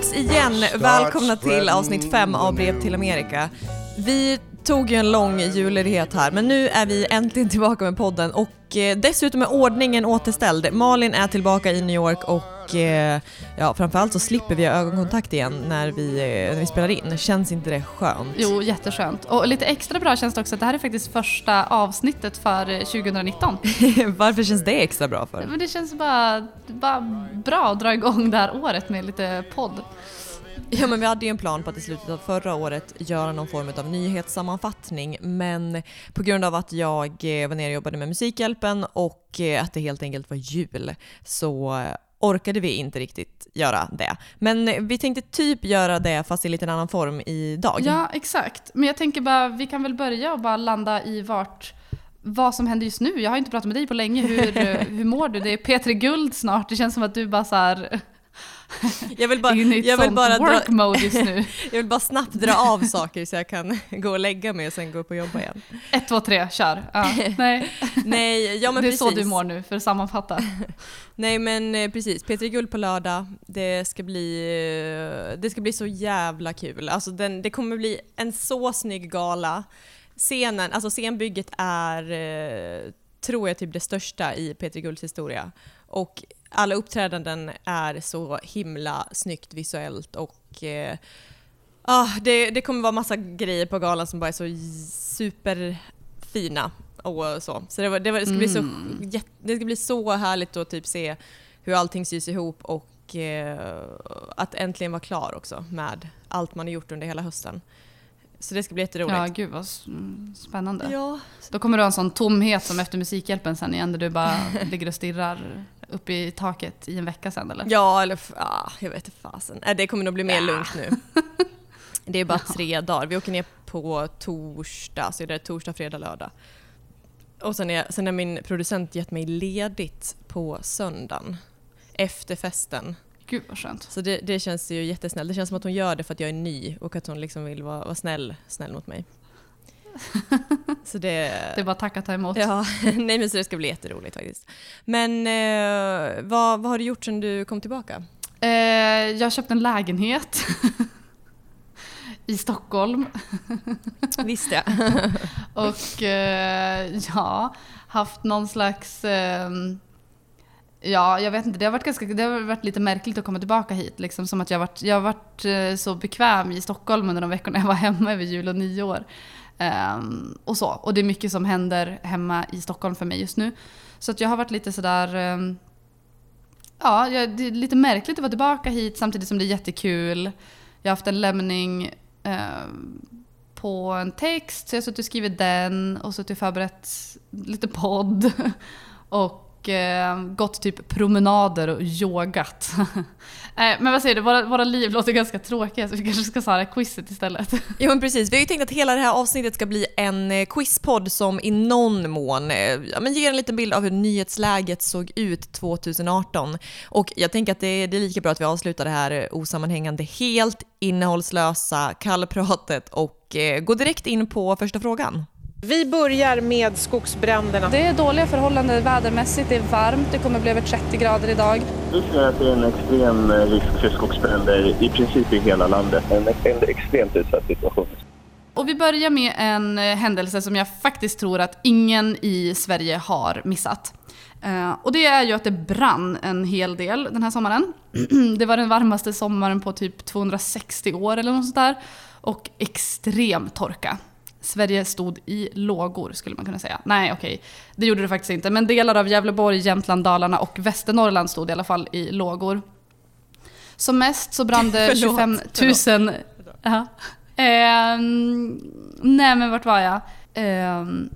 Tillbaks igen. Välkomna till avsnitt 5 av Brev till Amerika. Vi tog ju en lång julledighet här, men nu är vi äntligen tillbaka med podden och eh, dessutom är ordningen återställd. Malin är tillbaka i New York och eh, ja, framförallt så slipper vi ögonkontakt igen när vi, eh, när vi spelar in. Känns inte det skönt? Jo, jätteskönt. Och lite extra bra känns det också att det här är faktiskt första avsnittet för eh, 2019. Varför känns det extra bra för? Men det känns bara, bara bra att dra igång det här året med lite podd. Ja men vi hade ju en plan på att i slutet av förra året göra någon form av nyhetssammanfattning men på grund av att jag eh, var nere och jobbade med Musikhjälpen och eh, att det helt enkelt var jul så eh, orkade vi inte riktigt göra det. Men vi tänkte typ göra det fast i lite annan form idag. Ja, exakt. Men jag tänker bara, vi kan väl börja och bara landa i vart vad som händer just nu. Jag har inte pratat med dig på länge. Hur, hur mår du? Det är P3 Guld snart. Det känns som att du bara så här jag vill bara, jag vill bara work dra, mode just nu. jag vill bara snabbt dra av saker så jag kan gå och lägga mig och sen gå upp och jobba igen. Ett, två, tre, kör. Ja, nej. Nej, ja men det är precis. så du mår nu, för att sammanfatta. Nej men eh, precis, P3 Guld på lördag. Det ska bli, eh, det ska bli så jävla kul. Alltså den, det kommer bli en så snygg gala. Scenen, alltså scenbygget är, eh, tror jag, typ det största i P3 Gulds historia. Och alla uppträdanden är så himla snyggt visuellt och eh, ah, det, det kommer vara massa grejer på galan som bara är så superfina och så. Så det, var, det, var, det, ska bli så, Mm. det ska bli så härligt att typ se hur allting sys ihop och eh, att äntligen vara klar också med allt man har gjort under hela hösten. Så det ska bli jätteroligt. Ja, gud vad spännande. Ja. Då kommer du ha en sån tomhet som efter Musikhjälpen sen igen, där du bara ligger och stirrar upp i taket i en vecka sen eller? Ja, eller ah, jag vet inte fasen. Äh, det kommer nog bli mer lugnt nu. Det är bara tre dagar. Vi åker ner på torsdag, så det är torsdag, fredag, lördag. Och sen är, sen har min producent gett mig ledigt på söndagen. Efter festen. Gud vad skönt. Så det, det känns ju jättesnällt. Det känns som att hon gör det för att jag är ny och att hon liksom vill vara, vara snäll, snäll mot mig. Så det... Det är bara tacka och ta emot. Ja, nej men så det ska bli jätteroligt faktiskt. Men eh, vad, vad har du gjort sedan du kom tillbaka? Eh, jag köpt en lägenhet i Stockholm Visste jag. och eh, ja, haft någon slags ehm, Ja, jag vet inte. Det har varit, ganska, det har varit lite märkligt att komma tillbaka hit. Liksom, som att jag har varit, jag har varit eh, så bekväm i Stockholm under de veckorna jag var hemma över jul och nyår. Um, och så. Och det är mycket som händer hemma i Stockholm för mig just nu. Så att jag har varit lite sådär... Um, ja, jag, det är lite märkligt att vara tillbaka hit samtidigt som det är jättekul. Jag har haft en lämning um, på en text, så jag har suttit och skrivit den och suttit och förberett lite podd. Och eh, gått typ promenader och yogat. Eh, Men vad säger du, våra, våra liv låter ganska tråkiga så vi kanske ska svara quizet istället. Jo men precis, vi har ju tänkt att hela det här avsnittet ska bli en eh, quizpodd som i någon mån eh, ja, men ger en liten bild av hur nyhetsläget såg ut 2018. Och jag tänker att det, det är lika bra att vi avslutar det här eh, osammanhängande, helt innehållslösa kallpratet och eh, går direkt in på första frågan. Vi börjar med skogsbränderna. Det är dåliga förhållanden vädermässigt, det är varmt, det kommer bli över 30 grader idag. Vi ser att det är en extrem risk för skogsbränder i princip i hela landet. En, en extremt utsatt situation. Och vi börjar med en eh, händelse som jag faktiskt tror att ingen i Sverige har missat. Eh, och det är ju att det brann en hel del den här sommaren. det var den varmaste sommaren på typ 260 år eller något sånt där. Och extrem torka. Sverige stod i lågor skulle man kunna säga. Nej okej, det gjorde det faktiskt inte. Men delar av Gävleborg, Jämtland, Dalarna och Västernorrland stod i alla fall i lågor. Som mest så brann det Förlåt, 25 000... Ja. Ehm, nej men vart var jag? Ehm,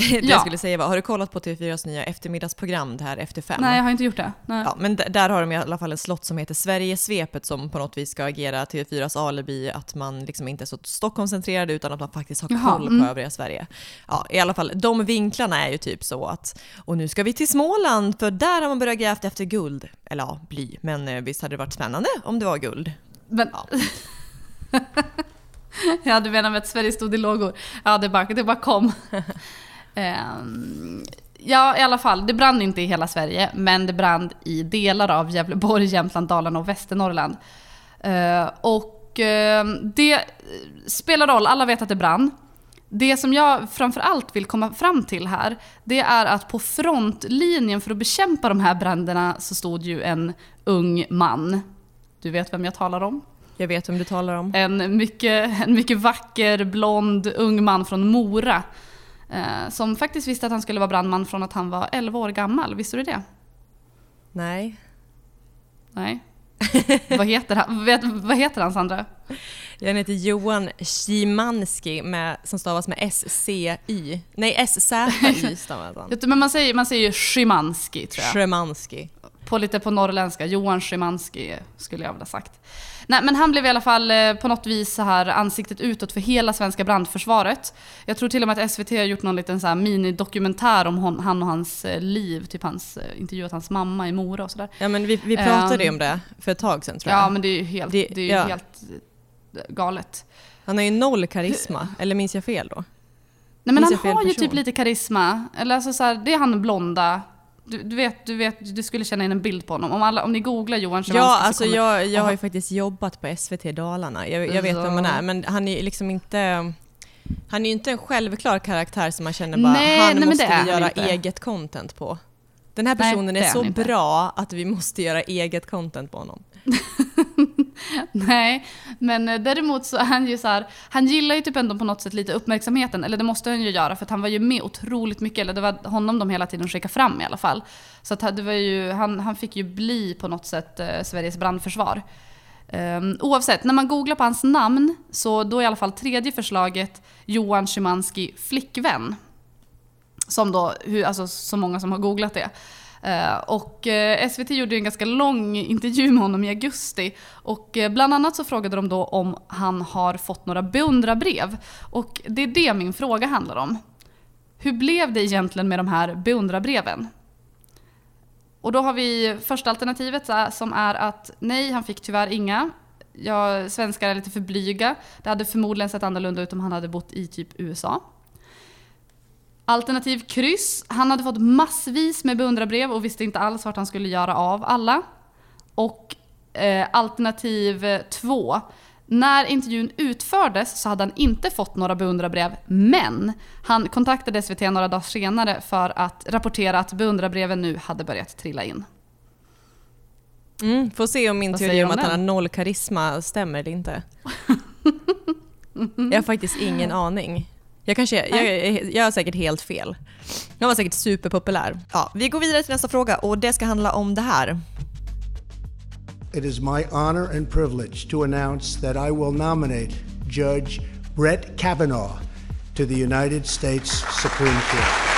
det Ja. jag skulle säga var, har du kollat på TV4s nya eftermiddagsprogram, det här Efter fem? nej jag har inte gjort det. Nej. Ja, men där har de i alla fall ett slott som heter Sverigesvepet som på något vis ska agera TV4s alibi, att man liksom inte är så Stockholmscentrerad utan att man faktiskt har Jaha, koll på mm. övriga Sverige. Ja, i alla fall, de vinklarna är ju typ så att, och nu ska vi till Småland för där har man börjat grävt efter guld. Eller ja, bly, men eh, visst hade det varit spännande om det var guld. Men... ja, du menar med att Sverige stod i lågor? Ja, det bara, det bara kom. Ehm, Ja, i alla fall. Det brann inte i hela Sverige, men det brann i delar av Gävleborg, Jämtland, Dalarna och Västernorrland. Eh, och eh, det spelar roll, alla vet att det brann. Det som jag framförallt vill komma fram till här, det är att på frontlinjen för att bekämpa de här bränderna så stod ju en ung man. Du vet vem jag talar om? Jag vet vem du talar om. En mycket, en mycket vacker, blond, ung man från Mora. Eh, som faktiskt visste att han skulle vara brandman från att han var 11 år gammal. Visste du det? Nej. Nej. vad, heter han? Vet, vad heter han Sandra? Jag heter Johan Szymanski med, som stavas med S-C-Y. Nej, S-Z-Y stavas han. Men man säger, man säger ju Szymanski tror jag. Szymanski. På lite på norrländska. Johan Szymanski skulle jag vilja ha sagt. Nej men han blev i alla fall eh, på något vis så här ansiktet utåt för hela svenska brandförsvaret. Jag tror till och med att SVT har gjort någon liten så här minidokumentär om hon, han och hans eh, liv. Typ hans, eh, intervjuat hans mamma i Mora och sådär. Ja men vi, vi pratade ju Ehm. om det för ett tag sedan tror jag. Ja men det är ju helt, Det- det, är ja. helt galet. Han har ju noll karisma, eller minns jag fel då? Nej men Minns han har ju typ lite karisma. Eller alltså så här, det är han blonda. Du, du, vet, du vet, du skulle känna in en bild på honom. Om, alla, om ni googlar Johan Szymanski Ja, så alltså kommer- jag, jag har ju faktiskt jobbat på SVT Dalarna. Jag, jag vet vem han är, men han är liksom inte... Han är ju inte en självklar karaktär som man känner bara, Nej, han nej, måste vi göra eget content på. Den här Nej, personen det är är så inte. bra att vi måste göra eget content på honom. Nej, men eh, däremot så är han ju så här, han gillar ju typ ändå på något sätt lite uppmärksamheten, eller det måste han ju göra för att han var ju med otroligt mycket, eller det var honom de hela tiden skickade fram i alla fall. Så att det var ju, han, han fick ju bli på något sätt eh, Sveriges brandförsvar. Um, oavsett, när man googlar på hans namn så då är i alla fall tredje förslaget Johan Szymanski flickvän. Som då, hur, alltså så många som har googlat det. Eh, och eh, SVT gjorde en ganska lång intervju med honom i augusti. Och eh, bland annat så frågade de då om han har fått några beundrarbrev. Och det är det min fråga handlar om. Hur blev det egentligen med de här beundrarbreven? Och då har vi första alternativet som är att nej, han fick tyvärr inga. Ja, svenskar är lite för blyga. Det hade förmodligen sett annorlunda ut om han hade bott i typ USA. Alternativ kryss. Han hade fått massvis med beundrarbrev och visste inte alls vart han skulle göra av alla. Och eh, alternativ två. När intervjun utfördes så hade han inte fått några beundrarbrev, men han kontaktade SVT några dagar senare för att rapportera att beundrarbreven nu hade börjat trilla in. Mm, får se om min teori om att han har noll karisma stämmer eller inte. jag har faktiskt ingen aning. Jag, kanske, jag, jag, jag har säkert helt fel. Jag var säkert superpopulär. Ja, vi går vidare till nästa fråga och det ska handla om det här. It is my honor and privilege to announce that I will nominate Judge Brett Kavanaugh to the United States Supreme Court.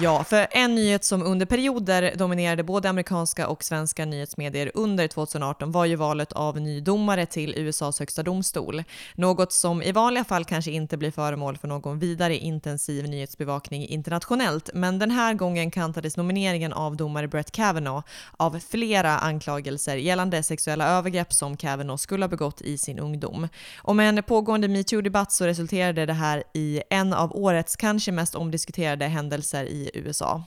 Ja, för en nyhet som under perioder dominerade både amerikanska och svenska nyhetsmedier under 2018 var ju valet av ny domare till USAs högsta domstol. Något som i vanliga fall kanske inte blir föremål för någon vidare intensiv nyhetsbevakning internationellt, men den här gången kantades nomineringen av domare Brett Kavanaugh av flera anklagelser gällande sexuella övergrepp som Kavanaugh skulle ha begått i sin ungdom. Och med en pågående metoo-debatt så resulterade det här i en av årets kanske mest omdiskuterade händelser i USA.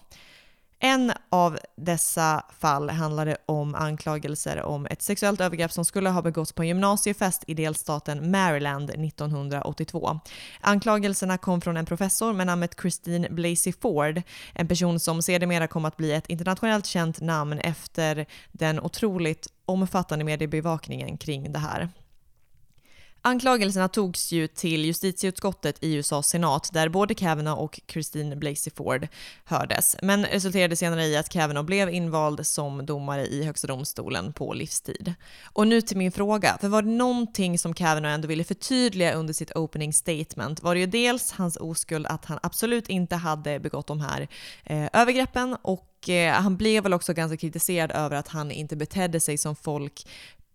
En av dessa fall handlade om anklagelser om ett sexuellt övergrepp som skulle ha begåtts på en gymnasiefest i delstaten Maryland 1982. Anklagelserna kom från en professor med namnet Christine Blasey Ford, en person som sedermera kom att bli ett internationellt känt namn efter den otroligt omfattande mediebevakningen kring det här. Anklagelserna togs ju till justitieutskottet i USAs senat där både Kavanaugh och Christine Blasey Ford hördes, men resulterade senare i att Kavanaugh blev invald som domare i Högsta domstolen på livstid. Och nu till min fråga, för var det någonting som Kavanaugh ändå ville förtydliga under sitt opening statement var det ju dels hans oskuld att han absolut inte hade begått de här eh, övergreppen och eh, han blev väl också ganska kritiserad över att han inte betedde sig som folk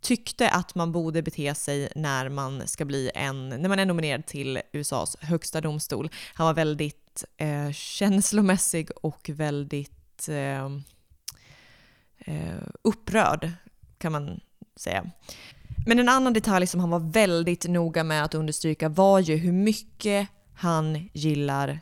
tyckte att man borde bete sig när man ska bli en, när man är nominerad till USAs högsta domstol. Han var väldigt eh, känslomässig och väldigt eh, eh, upprörd kan man säga. Men en annan detalj som han var väldigt noga med att understryka var ju hur mycket han gillar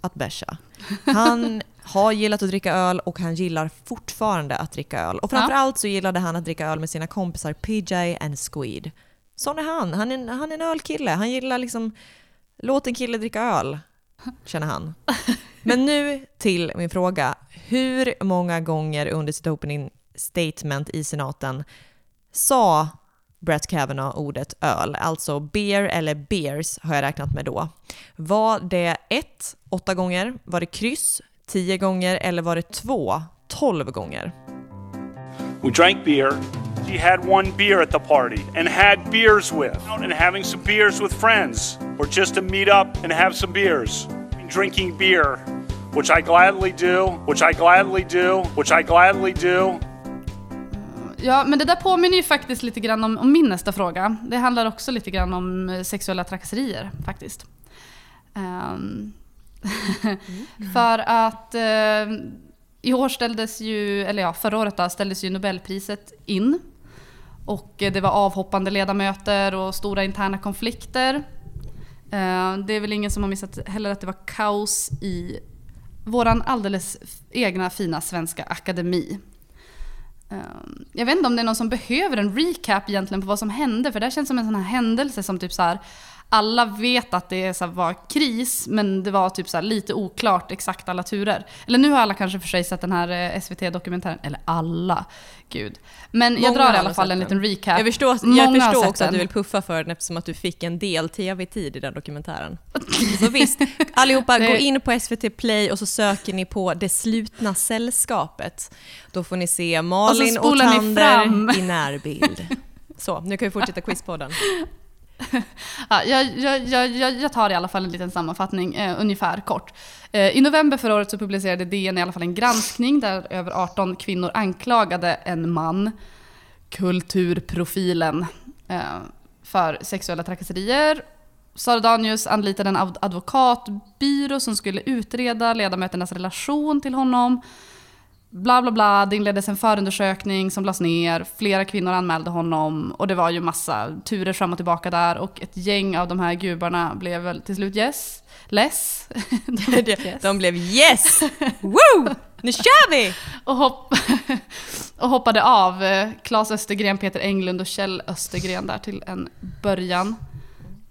att bärsa. Han har gillat att dricka öl och han gillar fortfarande att dricka öl. Och framförallt så gillade han att dricka öl med sina kompisar PJ and Squid. Sån är han. Han är, han är en ölkille. Han gillar liksom, låt en kille dricka öl, känner han. Men nu till min fråga. Hur många gånger under sitt opening statement i senaten sa Brett Kavanaugh ordet öl, alltså beer eller beers har jag räknat med då. Var det ett, åtta gånger? Var det kryss, tio gånger? Eller var det två, tolv gånger? We drank beer. She had one beer at the party and had beers with, and having some beers with friends, or just to meet up and have some beers. And drinking beer, which I gladly do, which I gladly do, which I gladly do. Ja, men det där påminner ju faktiskt lite grann om, om min nästa fråga. Det handlar också lite grann om eh, sexuella trakasserier faktiskt. Um, Mm. för att eh, i år ställdes ju, eller ja, förra året då, ställdes ju Nobelpriset in. Och eh, det var avhoppande ledamöter och stora interna konflikter. Eh, det är väl ingen som har missat heller att det var kaos i våran alldeles egna fina svenska akademi. Eh, jag vet inte om det är någon som behöver en recap egentligen på vad som hände, för det känns som en sån här händelse som typ så här, alla vet att det så var kris, men det var typ så lite oklart exakt alla turer. Eller nu har alla kanske för sig sett den här eh, SVT-dokumentären, eller alla, gud. Men jag Många drar i alla fall en liten recap. Jag förstår, jag Många förstår också att du vill puffa för den eftersom att du fick en del tv-tid i den dokumentären. Så visst, allihopa gå in på SVT Play och så söker ni på Det slutna sällskapet. Då får ni se Malin och, ni Tander i närbild. Så, nu kan vi fortsätta quizpodden. Ja, jag, jag, jag, jag tar i alla fall en liten sammanfattning, eh, ungefär kort. Eh, I november förra året så publicerade DN i alla fall en granskning där över 18 kvinnor anklagade en man, kulturprofilen, eh, för sexuella trakasserier. Sara Danius anlitade en advokatbyrå som skulle utreda ledamöternas relation till honom. Bla bla bla, det inleddes en förundersökning som lades ner, flera kvinnor anmälde honom och det var ju massa turer fram och tillbaka där och ett gäng av de här gubarna blev väl till slut yes, less. Yes. De blev yes! Woo! Nu kör vi! och, hopp och hoppade av eh, Claes Östergren, Peter Englund och Kjell Östergren där till en början.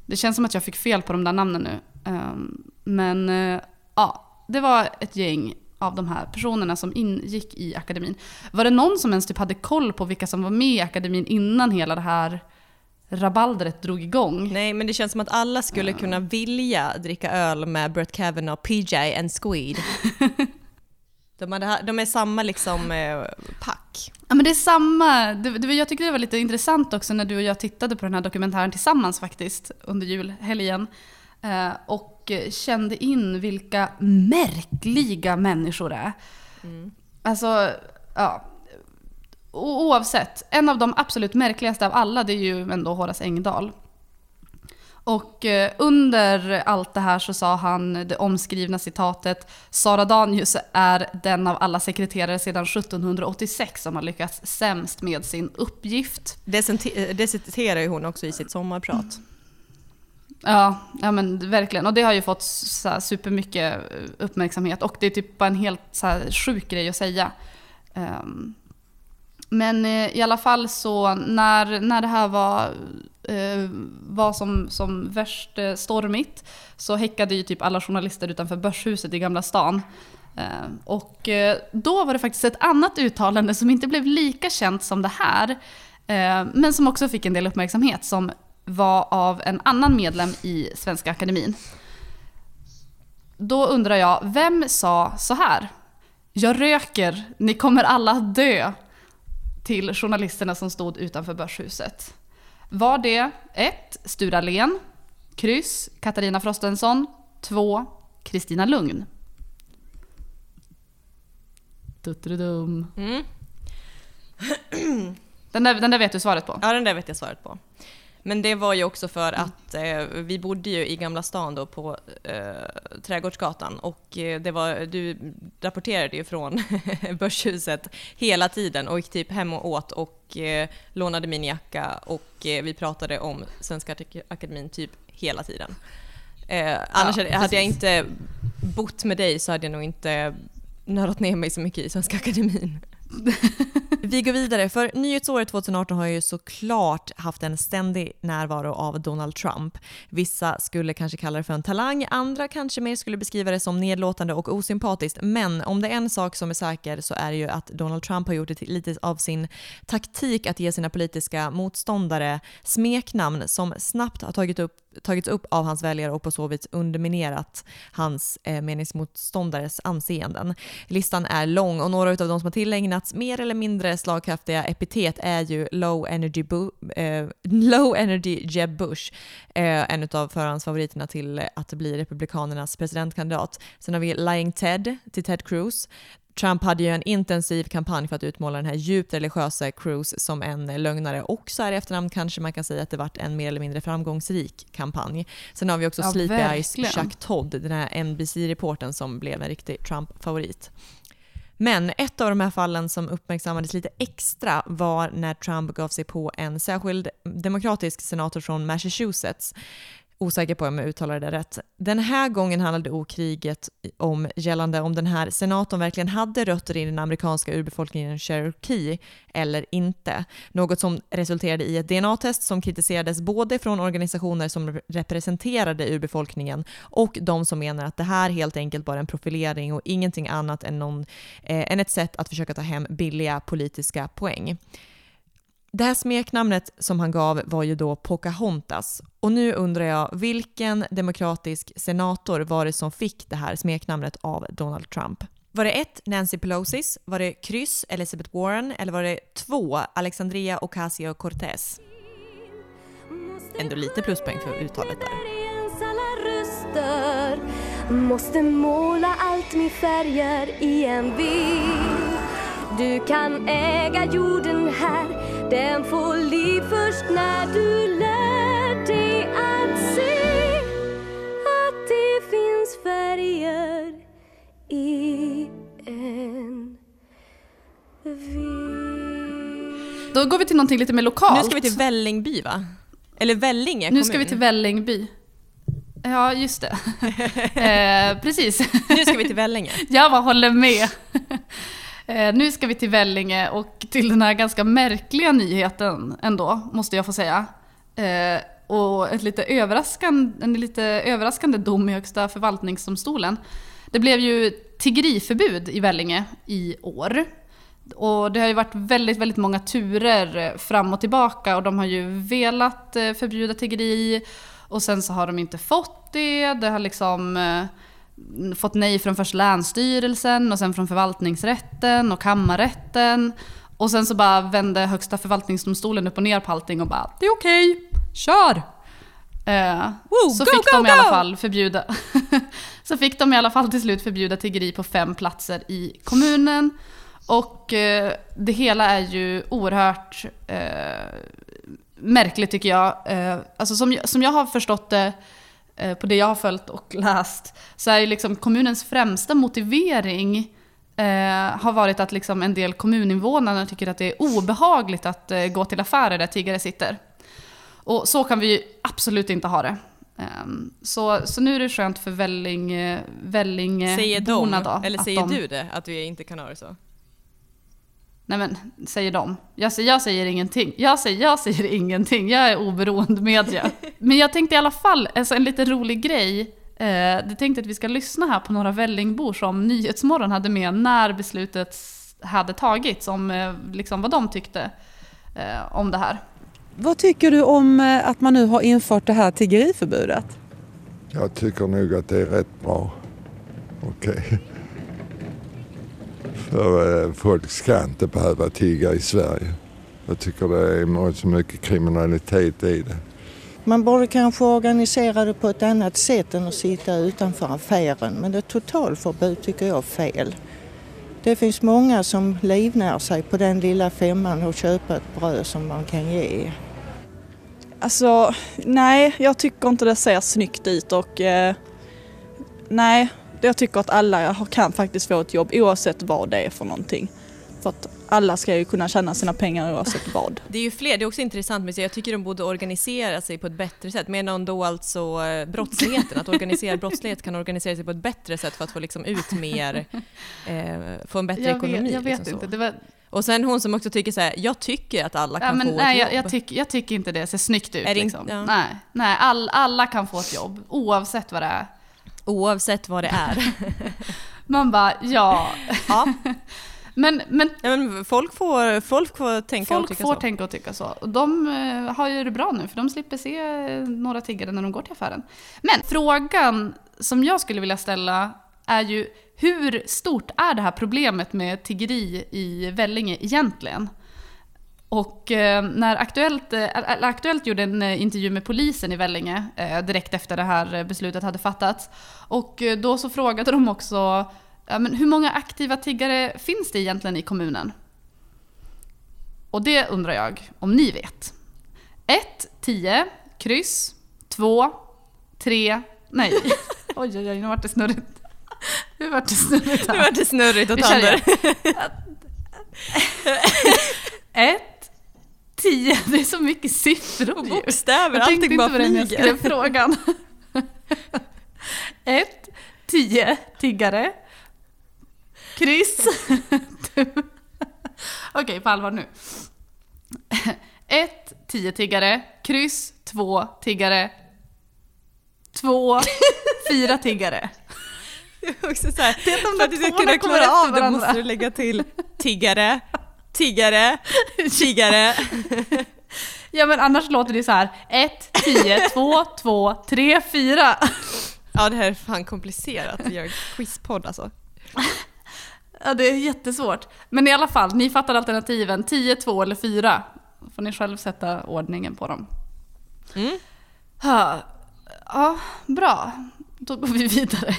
Det känns som att jag fick fel på de där namnen nu. Ehm, Men eh, ja, det var ett gäng av de här personerna som ingick i akademin. Var det någon som ens typ hade koll på vilka som var med i akademin innan hela det här rabaldret drog igång? Nej, men det känns som att alla skulle kunna vilja dricka öl med Brett Kavanaugh, PJ and Squid. De, hade, de är samma liksom eh, pack. Ja men det är samma. Det, det, jag tycker det var lite intressant också när du och jag tittade på den här dokumentären tillsammans faktiskt under julhelgen. Eh, och kände in vilka märkliga människor det är. Alltså, ja. Oavsett, en av de absolut märkligaste av alla det är ju ändå Horace Engdahl. Och eh, under allt det här så sa han det omskrivna citatet Sara Danius är den av alla sekreterare sedan 1786 som har lyckats sämst med sin uppgift. Det, det citerar ju hon också i sitt sommarprat. Ja, ja men verkligen. Och det har ju fått så här, supermycket eh, uppmärksamhet och det är typ bara en helt så här, sjuk grej att säga. Um, men eh, i alla fall så när, när det här var, eh, var som, som värst eh, stormigt så häckade ju typ alla journalister utanför Börshuset i Gamla stan. Ehm, eh, och då var det faktiskt ett annat uttalande som inte blev lika känt som det här. Eh, men som också fick en del uppmärksamhet som var av en annan medlem i Svenska Akademin. Då undrar jag, vem sa så här? Jag röker, ni kommer alla dö. Till journalisterna som stod utanför Börshuset. Var det 1. Sture Allén, kryss Katarina Frostenson, 2. Kristina Lugn. Mm. Den där, den där vet du svaret på? Ja, den där vet jag svaret på. Men det var ju också för att eh, vi bodde ju i Gamla stan då på eh, Trädgårdsgatan och eh, det var, du rapporterade ju från Börshuset hela tiden och gick typ hem och åt och eh, lånade min jacka och eh, vi pratade om Svenska Ak- Akademin typ hela tiden. Eh, annars hade, hade jag precis. inte bott med dig så hade jag nog inte nördat ner mig så mycket i Svenska Akademin. Vi går vidare, för nyhetsåret 2018 har ju såklart haft en ständig närvaro av Donald Trump. Vissa skulle kanske kalla det för en talang, andra kanske mer skulle beskriva det som nedlåtande och osympatiskt. Men om det är en sak som är säker så är det ju att Donald Trump har gjort det till lite av sin taktik att ge sina politiska motståndare smeknamn som snabbt har tagit upp tagits upp av hans väljare och på så vis underminerat hans eh, meningsmotståndares anseenden. Listan är lång och några av de som har tillägnat tillägnats mer eller mindre slagkraftiga epitet är ju Low Energy, eh, low energy Jeb Bush, eh, en av förhandsfavoriterna till att bli Republikanernas presidentkandidat. Sen har vi Lying Ted till Ted Cruz, Trump hade ju en intensiv kampanj för att utmåla den här djupt religiösa Cruz som en lögnare och så här i efterhand kanske man kan säga att det varit en mer eller mindre framgångsrik kampanj. Sen har vi också Ja, Sleepy Eyes. Chuck Todd, den här NBC-reporten som blev en riktig Trump-favorit. Men ett av de här fallen som uppmärksammades lite extra var när Trump gav sig på en särskild demokratisk senator från Massachusetts. Osäker på om jag uttalar det rätt. Den här gången handlade okriget om gällande om den här senatorn verkligen hade rötter i den amerikanska urbefolkningen Cherokee eller inte. Något som resulterade i ett DNA-test som kritiserades både från organisationer som representerade urbefolkningen och de som menar att det här helt enkelt var en profilering och ingenting annat än, någon, eh, än ett sätt att försöka ta hem billiga politiska poäng. Det här smeknamnet som han gav var ju då Pocahontas. Och nu undrar jag, vilken demokratisk senator var det som fick det här smeknamnet av Donald Trump? Var det ett Nancy Pelosis? Var det kryss Elizabeth Warren? Eller var det två Alexandria Ocasio-Cortez? Ändå lite pluspoäng för uttalet där. Måste måla allt med färger i en bild Du kan äga jorden här den får liv först när du lär dig att se Att det finns färger i en bild Då går vi till någonting lite mer lokalt. Nu ska vi till Vällingby va? Eller Vällinge Nu ska kommun. vi till Vällingby. Ja, just det. eh, precis. Nu ska vi till Vällinge. Jag bara håller med. Eh, nu ska vi till Vellinge och till den här ganska märkliga nyheten ändå, måste jag få säga. Eh, och ett lite överraskande, en lite överraskande dom i Högsta förvaltningsdomstolen. Det blev ju tiggeriförbud i Vellinge i år. Och det har ju varit väldigt, väldigt många turer fram och tillbaka och de har ju velat eh, förbjuda tiggeri och sen så har de inte fått det. Det har liksom fått nej från först Länsstyrelsen och sen från förvaltningsrätten och kammarrätten. Och sen så bara vände Högsta förvaltningsdomstolen upp och ner på allting och bara “det är okej, kör!” eh, Woo, Så go, fick go, de i alla fall förbjuda Så fick de i alla fall till slut förbjuda tiggeri på fem platser i kommunen. Och eh, det hela är ju oerhört eh, märkligt tycker jag. Eh, alltså som, som jag har förstått det på det jag har följt och läst så är liksom kommunens främsta motivering eh, har varit att liksom en del kommuninvånare tycker att det är obehagligt att eh, gå till affärer där tiggare sitter. Och så kan vi absolut inte ha det. Ehm, så, så nu är det skönt för Välling, eh, Säger de, då. eller säger de, du det, att vi inte kan ha det så? Nej men, säger de. Jag, säger- jag säger ingenting. Jag säger, jag säger ingenting. Jag är oberoende media. Men jag tänkte i alla fall, alltså en lite rolig grej. Eh, jag tänkte att vi ska lyssna här på några Vällingbor som Nyhetsmorgon hade med när beslutet hade tagits. Om eh, liksom vad de tyckte eh, om det här. Vad tycker du om eh, att man nu har infört det här tiggeriförbudet? Jag tycker nog att det är rätt bra. Okej. För eh, folk ska inte behöva tigga i Sverige. Jag tycker det är så mycket kriminalitet i det. Man borde kanske organisera det på ett annat sätt än att sitta utanför affären. Men ett totalförbud tycker jag är fel. Det finns många som livnär sig på den lilla femman och köpa ett bröd som man kan ge. Alltså, nej, jag tycker inte det ser snyggt ut och eh, nej, jag tycker att alla kan faktiskt få ett jobb oavsett vad det är för någonting. För att alla ska ju kunna tjäna sina pengar oavsett vad. Det är ju fler, det är också intressant med sig. Jag tycker de borde organisera sig på ett bättre sätt. Medan då alltså eh, brottsligheten, att organisera brottslighet kan organisera sig på ett bättre sätt för att få liksom ut mer, eh, få en bättre Jag ekonomi. vet, jag vet liksom inte. var, Och sen hon som också tycker så här, jag tycker att alla ja, kan men, få nej, ett jag, jobb. jag, tycker, jag tycker inte det ser snyggt ut. Är det in- liksom. ja. Nej, nej all, alla kan få ett jobb oavsett vad det är. Oavsett vad det är. Man bara, ja. ja. Men, men, ja, men folk, får, folk får tänka och folk tycka får så. tänka och tycka så. Och de eh, har ju det bra nu för de slipper se några tiggare när de går till affären. Men frågan som jag skulle vilja ställa är ju hur stort är det här problemet med tiggeri i Vellinge egentligen? Och eh, när Aktuellt, eh, Aktuellt gjorde en eh, intervju med polisen i Vellinge direkt efter det här beslutet hade fattats. Och då så frågade de också men hur många aktiva tiggare finns det egentligen i kommunen? Och det undrar jag om ni vet. 1, 10, kryss, 2, 3, nej. Oj, oj, oj, nu vart det snurrigt. Nu vart det snurrigt här. Nu vart det snurrigt åt Vi kör Ander. Ett, tio, det är så mycket siffror Och bokstäver, Jag tänkte allting inte bara det när jag flyger. skrev frågan. Ett, tio tiggare. Kryss. Okej, på allvar nu. Ett, tio tiggare. Kryss, två tiggare. Två, fyra tiggare. också så här, Det är de för att du ska kunna klara av det varandra. måste du lägga till tiggare, tiggare, tiggare. Ja men annars låter det så här. Ett, tio, två, två, tre, fyra. Ja det här är fan komplicerat att göra en quizpodd alltså. Ja, det är jättesvårt. Men i alla fall, ni fattar alternativen. 10, 2 eller 4. får ni själv sätta ordningen på dem. Mm. Ja, bra. Då går vi vidare.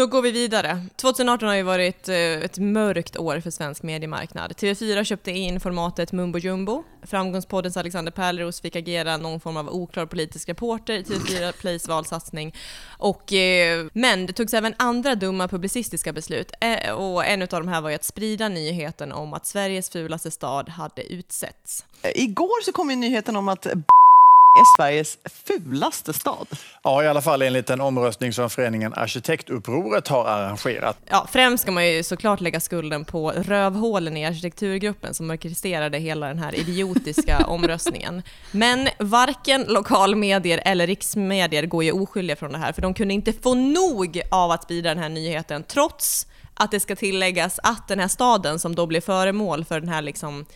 Då går vi vidare. 2018 har ju varit eh, ett mörkt år för svensk mediemarknad. TV4 köpte in formatet Mumbo Jumbo. Framgångspoddens Alexander Pärleros fick agera någon form av oklar politisk reporter i TV4 Plays valsatsning. Och, eh, men det togs även andra dumma publicistiska beslut. Eh, och en av de här var ju att sprida nyheten om att Sveriges fulaste stad hade utsetts. Igår så kom ju nyheten om att är Sveriges fulaste stad. Ja, i alla fall enligt en omröstning som föreningen Arkitektupproret har arrangerat. Ja, främst ska man ju såklart lägga skulden på rövhålen i arkitekturgruppen som orkestrerade hela den här idiotiska omröstningen. Men varken lokalmedier eller riksmedier går ju oskyldiga från det här, för de kunde inte få nog av att sprida den här nyheten, trots att det ska tilläggas att den här staden som då blev föremål för den här liksom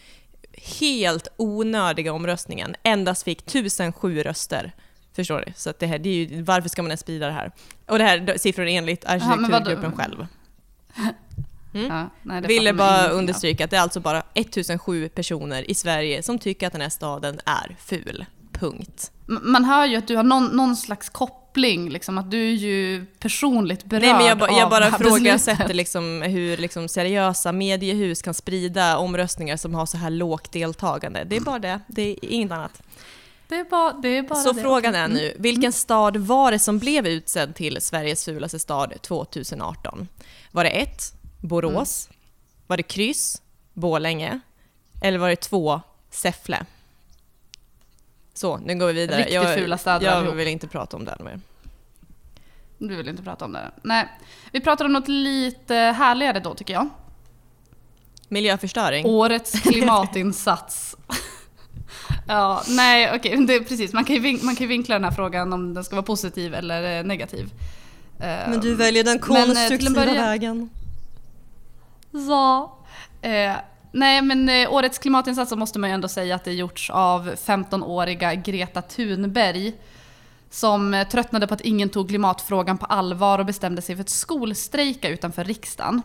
helt onödiga omröstningen endast fick 1007 röster. Förstår du? Så att det här, det är ju, varför ska man ens sprida det här? Och det här är siffror enligt arkitekturgruppen själv. Mm. Ja, nej, Ville bara understryka att det är alltså bara 1007 personer i Sverige som tycker att den här staden är ful. Punkt. Man hör ju att du har någon, någon slags koppling, liksom, att du är ju personligt berörd Nej men jag, ba, jag bara ifrågasätter liksom hur liksom seriösa mediehus kan sprida omröstningar som har så här lågt deltagande. Det är bara det, det är inget annat. Det är bara, det är bara Så det. frågan är Mm. nu, vilken stad var det som blev utsedd till Sveriges fulaste stad 2018? Var det ett, Borås? Mm. Var det kryss, Borlänge? Eller var det två, Säffle? Så, nu går vi vidare. Riktigt jag, fula städer Jag allihop. vill inte prata om det här mer. Du vill inte prata om det? Nej. Vi pratar om något lite härligare då tycker jag. Miljöförstöring? Årets klimatinsats. ja, nej okej, är precis. Man kan, ju man kan ju vinkla den här frågan om den ska vara positiv eller eh, negativ. Men du väljer den Men, eh, konstruktiva början- vägen. Ja. Eh, nej men eh, årets klimatinsats så måste man ju ändå säga att det gjorts av 15-åriga Greta Thunberg. Som eh, tröttnade på att ingen tog klimatfrågan på allvar och bestämde sig för att skolstrejka utanför riksdagen.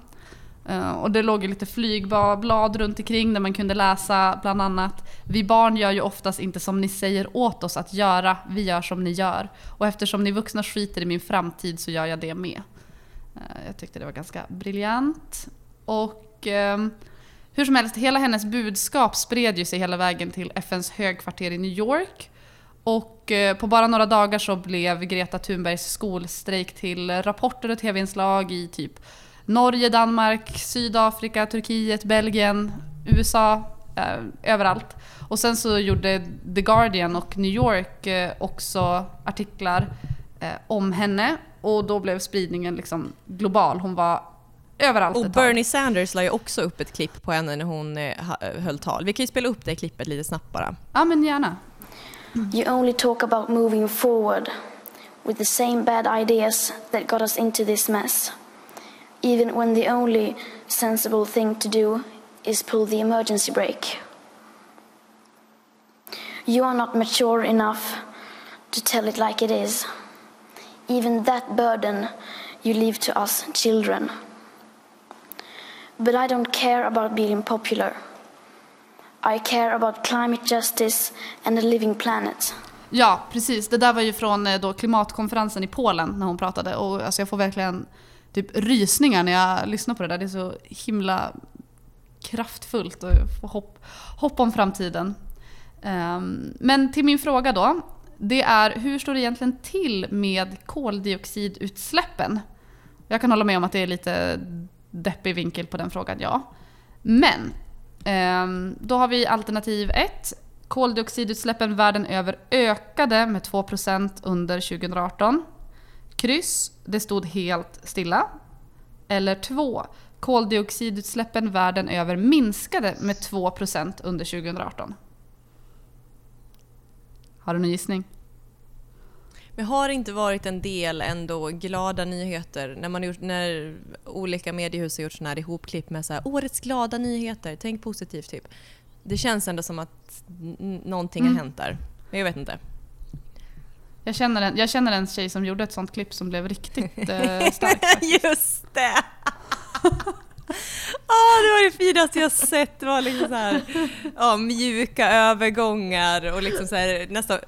Eh, och det låg ju lite flygblad runt omkring där man kunde läsa bland annat Vi barn gör ju oftast inte som ni säger åt oss att göra, vi gör som ni gör. Och eftersom ni vuxna skiter i min framtid så gör jag det med. Eh, Jag tyckte det var ganska briljant. Och ehm, hur som helst, hela hennes budskap spred ju sig hela vägen till FNs högkvarter i New York. Och eh, på bara några dagar så blev Greta Thunbergs skolstrejk till rapporter och tv-inslag i typ Norge, Danmark, Sydafrika, Turkiet, Belgien, USA, eh, överallt. Och sen så gjorde The Guardian och New York eh, också artiklar eh, om henne och då blev spridningen liksom global. Hon var överallt Och. Bernie Sanders la ju också upp ett klipp på henne när hon eh, ha- höll tal. Vi kan ju spela upp det klippet lite snabbt bara. Ja, men gärna. You only talk about moving forward with the same bad ideas that got us into this mess, even when the only sensible thing to do is pull the emergency brake. You are not mature enough to tell it like it is. Even that burden you leave to us children. But I don't care about being popular. I care about climate justice and a living planet. Ja, precis. Det där var ju från eh, då klimatkonferensen i Polen när hon pratade. Och alltså jag får verkligen typ rysningar när jag lyssnar på det där. Det är så himla kraftfullt och jag får hopp, hopp om framtiden. Um, men till min fråga då. Det är hur står det egentligen till med koldioxidutsläppen? Jag kan hålla med om att det är lite deppig vinkel på den frågan, ja. Men ehm, då har vi alternativ 1. Koldioxidutsläppen världen över ökade med 2% under 2018. Kryss, det stod helt stilla. Eller 2. Koldioxidutsläppen världen över minskade med 2% under 2018. Har du någon gissning? Men har inte varit en del ändå glada nyheter när, man gjort, när olika mediehus har gjort sådana här ihopklipp med så här, årets glada nyheter, tänk positivt typ. Det känns ändå som att någonting Mm. har hänt där. Men jag vet inte. Jag känner, en, jag känner en tjej som gjorde ett sånt klipp som blev riktigt eh, starkt. Just det! Ah, det var det finaste jag sett. Det var liksom så här, ja, mjuka övergångar och liksom så här, nästan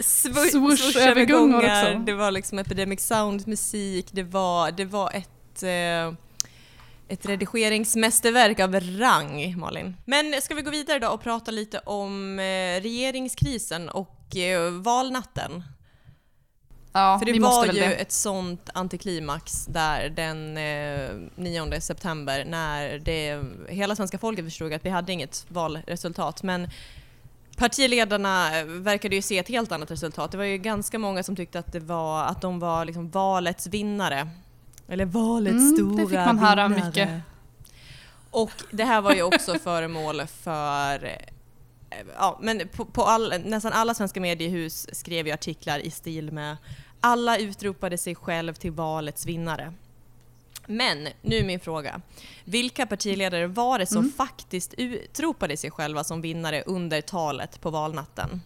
Swoosh-övergångar också. Det var liksom Epidemic Sound musik. Det var, det var ett, eh, ett redigeringsmästerverk av rang, Malin. Men ska vi gå vidare då och prata lite om eh, regeringskrisen och eh, valnatten? Ja, För det var ju det. ett sånt antiklimax där den eh, 9 september när det, hela svenska folket förstod att vi hade inget valresultat. Men partiledarna eh, verkade ju se ett helt annat resultat. Det var ju ganska många som tyckte att, det var, att de var liksom valets vinnare. Eller valets Mm, det stora fick man höra vinnare. mycket. Och det här var ju också föremål för Ja, men på, på all, nästan alla svenska mediehus skrev ju artiklar i stil med alla utropade sig själv till valets vinnare. Men nu är min fråga. Vilka partiledare var det som Mm. faktiskt utropade sig själva som vinnare under talet på valnatten?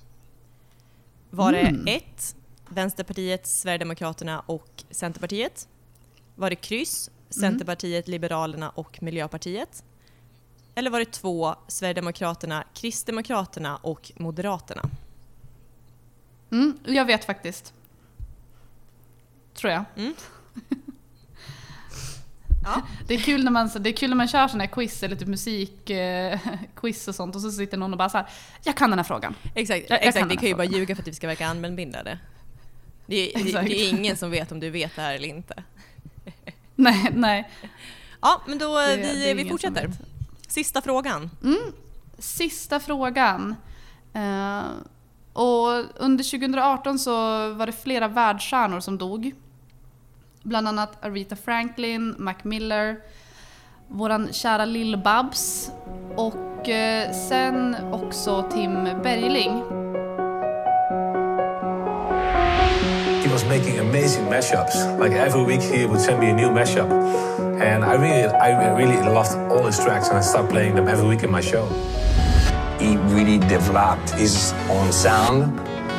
Var Mm. det ett, Vänsterpartiet, Sverigedemokraterna och Centerpartiet? Var det kryss, Centerpartiet, Liberalerna och Miljöpartiet? Eller var det två, Sverigedemokraterna, Kristdemokraterna och Moderaterna? Mm, jag vet faktiskt. Tror jag. Mm. Det, är kul när man, det är kul när man kör såna här quiz eller typ musik, eh, quiz och sånt och så sitter någon och bara så här, jag kan den här frågan. Exakt, Jag- jag kan exakt. det kan ju bara ljuga för att vi ska verka allmänbildade. Det det, det är ingen som vet om du vet det här eller inte. Nej, nej. Ja, men då Det- vi, vi fortsätter. Sista frågan. Mm. Sista frågan. Eh, och under 2018 så var det flera världsstjärnor som dog. Bland annat Aretha Franklin, Mac Miller, våran kära Lill-Babs och eh, sen också Tim Bergling. Was making amazing mashups. Like every week, he would send me a new mashup, and I really, I really loved all his tracks, and I started playing them every week in my show. he really developed his own sound.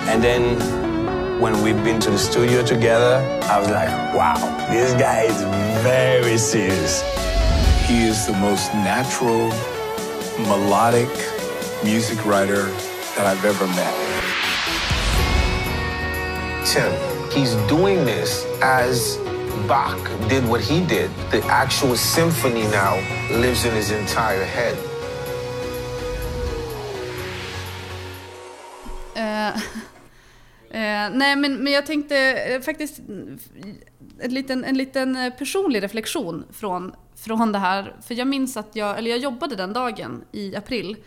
And then when we've been to the studio together, I was like, wow, this guy is very serious. He is the most natural, melodic music writer that I've ever met. Tim, he's doing this as Bach did what he did. The actual symphony now lives in his entire head. Uh, Eh, nej men, men jag tänkte eh, faktiskt eh, en liten, en liten eh, personlig reflektion från, från det här. För jag minns att jag, eller jag jobbade den dagen i april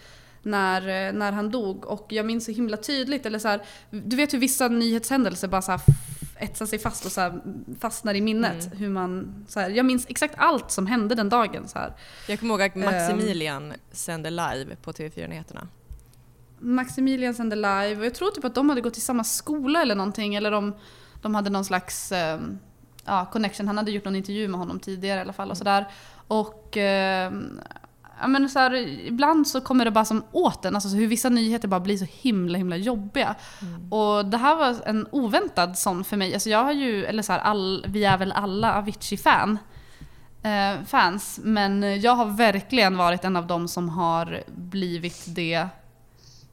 när, när han dog och jag minns så himla tydligt, eller så här, du vet hur vissa nyhetshändelser bara så här etsar sig fast och så här fastnar i minnet. Mm. Hur man, så här, jag minns exakt allt som hände den dagen. Så här. Jag kommer ihåg att Ehm. Maximilian sände live på TV4-nyheterna. Maximilian sände live och jag tror typ att de hade gått i samma skola eller någonting. Eller de, de hade någon slags ehm, ja, connection. Han hade gjort någon intervju med honom tidigare i alla fall. Och sådär. Och ehm, ja, men så här, ibland så kommer det bara som åt en. Alltså så hur vissa nyheter bara blir så himla himla jobbiga. Och det här var en oväntad sån för mig. Alltså jag har ju, eller så här, all, vi är väl alla Avicii-fan. Eh, fans. Men jag har verkligen varit en av dem som har blivit det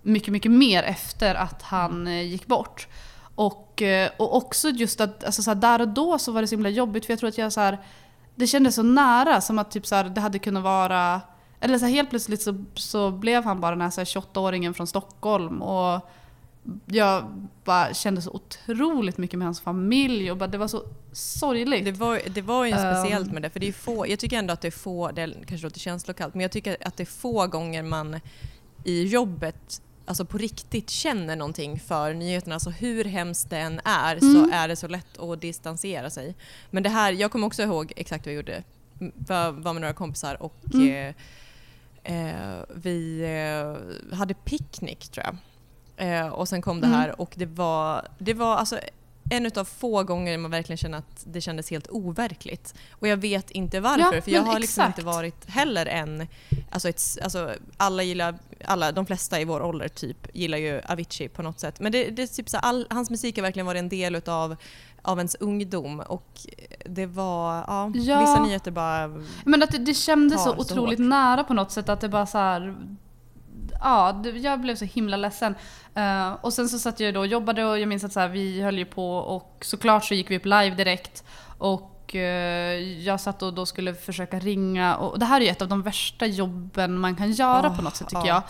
mycket, mycket mer efter att han eh, gick bort. Och, eh, och också just att alltså, så här, där och då så var det så himla jobbigt för jag tror att jag så här, det kändes så nära som att typ så det hade kunnat vara eller så här, helt plötsligt så, så blev han bara den här, så här 28-åringen från Stockholm och jag bara kände så otroligt mycket med hans familj och bara, det var så sorgligt. Det var, det var ju speciellt Ehm. med det, för det är få, jag tycker ändå att det är få, det kanske låter känslokallt, men jag tycker att det är få gånger man i jobbet alltså på riktigt känner någonting för nyheterna. Alltså hur hemskt det än är Mm. så är det så lätt att distansera sig. Men det här, jag kommer också ihåg exakt vad jag gjorde. Var, var med några kompisar och Mm. eh, vi eh, hade picknick tror jag. Eh, och sen kom det Mm. här och det var, det var alltså en av få gånger man verkligen kände att det kändes helt overkligt. Och jag vet inte varför, Ja, för jag har liksom inte varit heller en... Alltså, ett, alltså alla gillar, alla, de flesta i vår ålder typ gillar ju Avicii på något sätt. Men det, det är typ så all, hans musik har verkligen varit en del utav av ens ungdom och det var, ja, Ja. vissa nyheter bara... Men att det, det kändes så tar så otroligt nära på något sätt att det bara så här. Ja, jag blev så himla ledsen. Eh, och sen så satt jag då och jobbade och jag minns att så här, vi höll ju på och såklart så gick vi upp live direkt. Och eh, jag satt och då skulle försöka ringa. Och det här är ju ett av de värsta jobben man kan göra Åh, på något sätt tycker ja,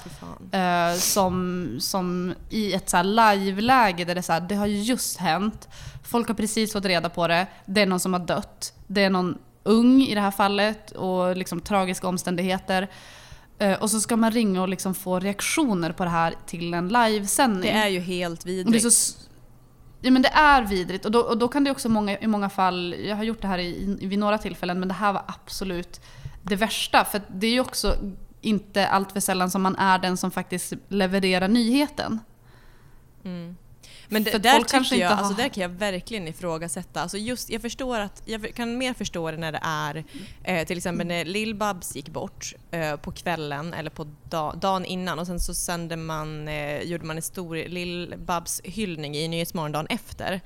jag. Eh, som, som i ett så här live-läge där det, så här, det har ju just hänt. Folk har precis fått reda på det. Det är någon som har dött. Det är någon ung i det här fallet och liksom tragiska omständigheter. Eh, och så ska man ringa och liksom få reaktioner på det här till en livesändning. Det är ju helt Och det är vidrigt. så, ja men det är vidrigt och då, och då kan det också många, i många fall, jag har gjort det här i, i, vid några tillfällen men det här var absolut det värsta. För det är ju också inte allt för sällan som man är den som faktiskt levererar nyheten. Mm. Men det, För där, kanske jag, inte har- alltså där kan jag verkligen ifrågasätta. Alltså just, jag, förstår att, jag kan mer förstå det när det är eh, till exempel när Lill-Babs gick bort eh, på kvällen eller på da, dagen innan och sen så sände man, eh, gjorde man en stor Lill-Babs hyllning i Nyhetsmorgon dagen efter.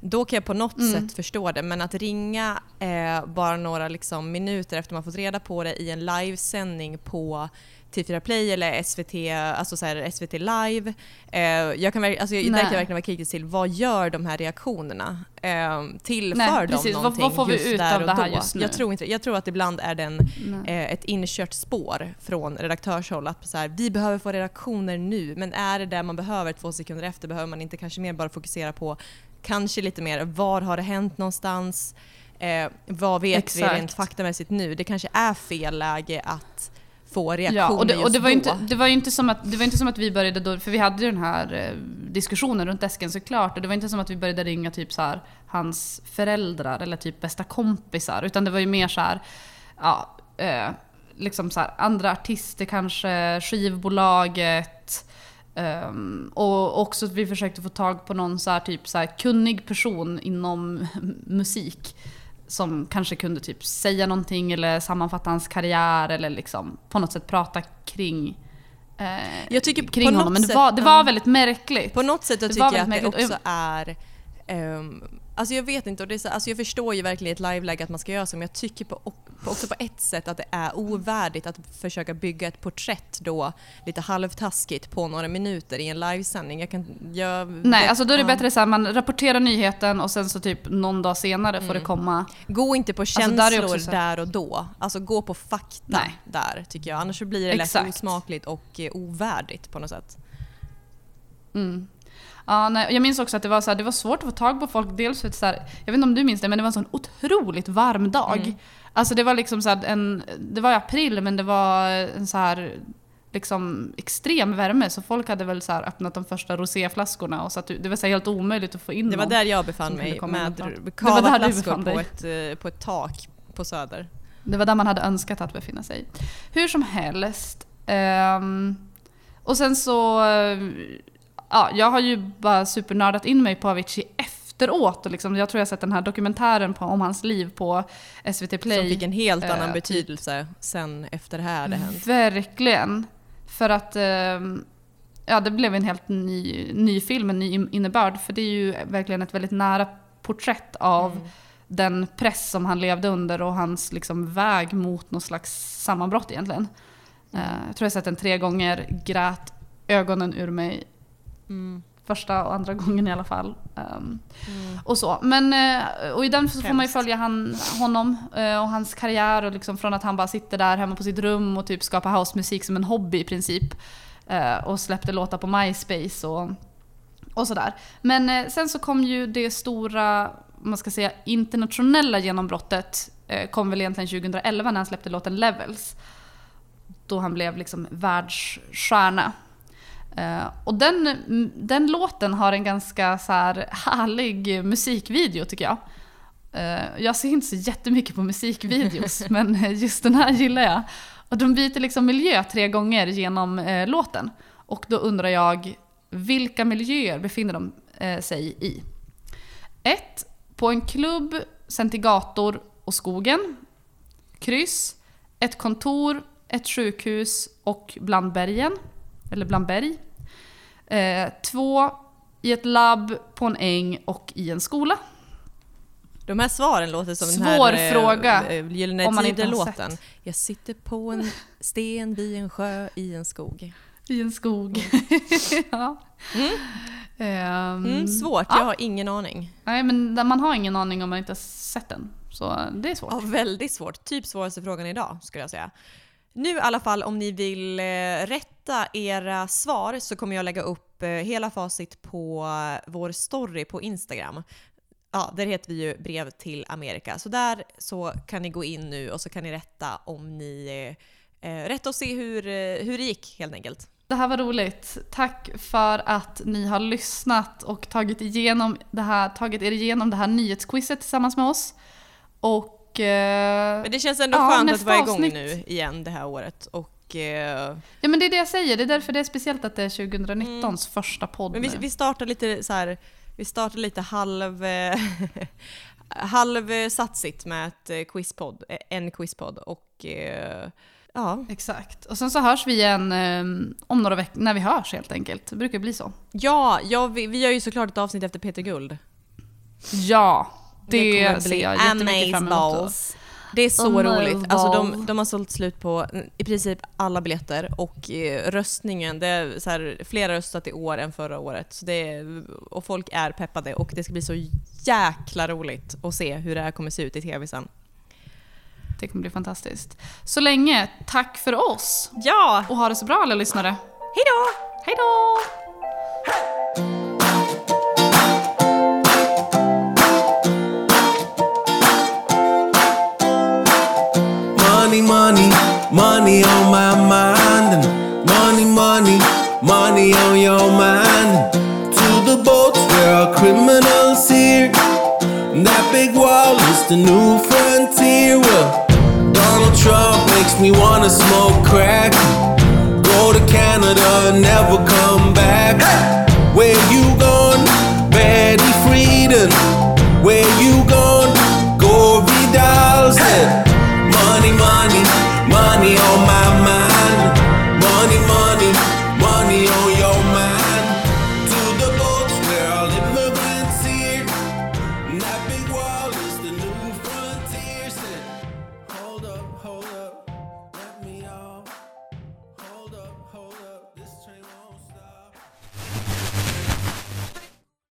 Då kan jag på något Mm. sätt förstå det men att ringa eh, bara några liksom, minuter efter man fått reda på det i en livesändning på TV4 Play eller SVT, alltså så här, SVT Live. Eh, jag kan, alltså, där kan jag verkligen vara kritisk till vad gör de här reaktionerna? Eh, tillför Nej, de precis. Vad- någonting vad får vi just ut där av och det här då? just nu? Jag tror, inte, jag tror att ibland är det en, Nej. eh, ett inkört spår från redaktörshåll att så här, vi behöver få reaktioner nu men är det där man behöver två sekunder efter behöver man inte kanske mer bara fokusera på kanske lite mer var har det hänt någonstans? Eh, vad vet vi Exakt. rent faktamässigt nu? Det kanske är fel läge att få reaktioner Ja, och det, och det, var inte, det var inte som att, det var inte som att vi började då, för vi hade ju den här eh, diskussionen runt desken såklart, och det var inte som att vi började ringa typ så här hans föräldrar eller typ bästa kompisar, utan det var ju mer så här, ja, eh, liksom så här, andra artister kanske, skivbolaget, ehm, och också att vi försökte få tag på någon så här, typ så här, kunnig person inom musik som kanske kunde typ säga någonting eller sammanfatta hans karriär eller liksom på något sätt prata kring eh, Jag tycker kring på honom. något Men det sätt, var, det var väldigt märkligt. På något sätt Det tycker jag att väldigt det märkligt. också är ehm, Alltså jag vet inte, och det är så, alltså jag förstår ju verkligen i ett liveläge att man ska göra så men jag tycker på, också på ett sätt att det är ovärdigt att försöka bygga ett porträtt då lite halvtaskigt på några minuter i en livesändning. Jag kan, jag, Nej, alltså då är det bättre så här, man rapporterar nyheten och sen så typ någon dag senare får det Mm. komma. Gå inte på Alltså, känslor där är där, så- och då. Alltså gå på fakta Nej. där tycker jag. Annars så blir det lätt Exakt. osmakligt och eh, ovärdigt på något sätt. Mm. Ja, nej, jag minns också att det var, så här, det var svårt att få tag på folk. Dels för att så här, jag vet inte om du minns det, men det var en sån otroligt varm dag. Mm. Alltså det var liksom så här en, det var i april men det var en så här liksom extrem värme så folk hade väl så öppnat de första roséflaskorna och satt ut. Det var så helt omöjligt att få in Det var där jag befann mig med och prata. Det kava var där du flaskor befann på ett, eh, på ett tak på Söder. Det var där man hade önskat att befinna sig. Hur som helst. ehm, och sen så... eh, Ja, jag har ju bara supernördat in mig på Avicii efteråt. Och liksom, jag tror jag har sett den här dokumentären på, om hans liv på SVT Play. Som fick en helt eh, annan betydelse sen efter det här hade hänt. Verkligen. För att ehm, ja, det blev en helt ny, ny film, en ny innebörd. För det är ju verkligen ett väldigt nära porträtt av Mm. den press som han levde under och hans liksom, väg mot något slags sammanbrott egentligen. Mm. Eh, jag tror jag sett den tre gånger, grät ögonen ur mig. Mm. Första och andra gången i alla fall. Ehm, och så. Men, eh, och i den så får man ju följa han, honom eh, och hans karriär och liksom från att han bara sitter där hemma på sitt rum och typ skapar housemusik som en hobby i princip. eh, Och släppte låtar på MySpace och, och sådär. Men sen så kom ju det stora, man ska säga internationella genombrottet kom väl egentligen 2011 när han släppte låten Levels. Då han blev liksom världsstjärna. Eh, och den, m- den låten har en ganska så här härlig musikvideo tycker jag. Eh, jag ser inte så jättemycket på musikvideos men just den här gillar jag. Och de byter liksom miljö tre gånger genom eh, låten. Och då undrar jag, vilka miljöer befinner de sig i? Ett, På en klubb, sen till gator och skogen. Kryss. Ett kontor, ett sjukhus och bland bergen. Eller bland berg. Eh, två, I ett labb, på en äng och i en skola. De här svaren låter som Svår den här fråga, eh, Gyllene om man inte Tider-låten. sett. Jag sitter på en sten vid en sjö i en skog. I en skog. ja. Ehm, Mm, svårt, ja. jag har ingen aning. Nej, men man har ingen aning om man inte har sett den. Så det är svårt. Ja, väldigt svårt. Typ svåraste frågan idag skulle jag säga. Nu i alla fall om ni vill eh, rätta era svar så kommer jag lägga upp eh, hela facit på vår story på Instagram. Ja, där heter vi ju brev till Amerika. Så där så kan ni gå in nu och så kan ni rätta om ni eh, eh rätta och se hur, hur det gick helt enkelt. Det här var roligt. Tack för att ni har lyssnat och tagit, igenom det här, tagit er igenom det här nyhetsquizet tillsammans med oss. Och eh, Men det känns ändå ja, skönt att vara igång avsnitt- nu igen det här året. Och, eh, Ja men det är det jag säger, det är därför det är speciellt att det är 2019s första podd Men vi, nu. vi startar lite så här, vi startar lite halv, eh, halvsatsigt med ett eh, quizpodd, eh, en quizpodd och eh, ja. Exakt. Och sen så hörs vi igen eh, om några veckor, när vi hörs helt enkelt. Det brukar bli så. Ja, ja vi, vi gör ju såklart ett avsnitt efter Peter Guld. Ja, det, kommer ser jag jättemycket fram emot. amazeballs. Det är så Amazeballs. roligt. Alltså de, de har sålt slut på i princip alla biljetter och eh, röstningen, det är så här, fler röstat i år än förra året. Så det är, och folk är peppade och det ska bli så jäkla roligt att se hur det här kommer se ut i tv sen. Det kommer bli fantastiskt. Så länge, tack för oss! Ja! Och ha det så bra alla lyssnare. Hej då! Money on my mind. And money, money, money on your mind. To the boats where our criminals here. And that big wall is the new frontier. Well, Donald Trump makes me wanna smoke crack. Go to Canada, never come back. Where you gone? Betty Friedan. Where you gone? Go Vidal said, Money, money, money on my mind.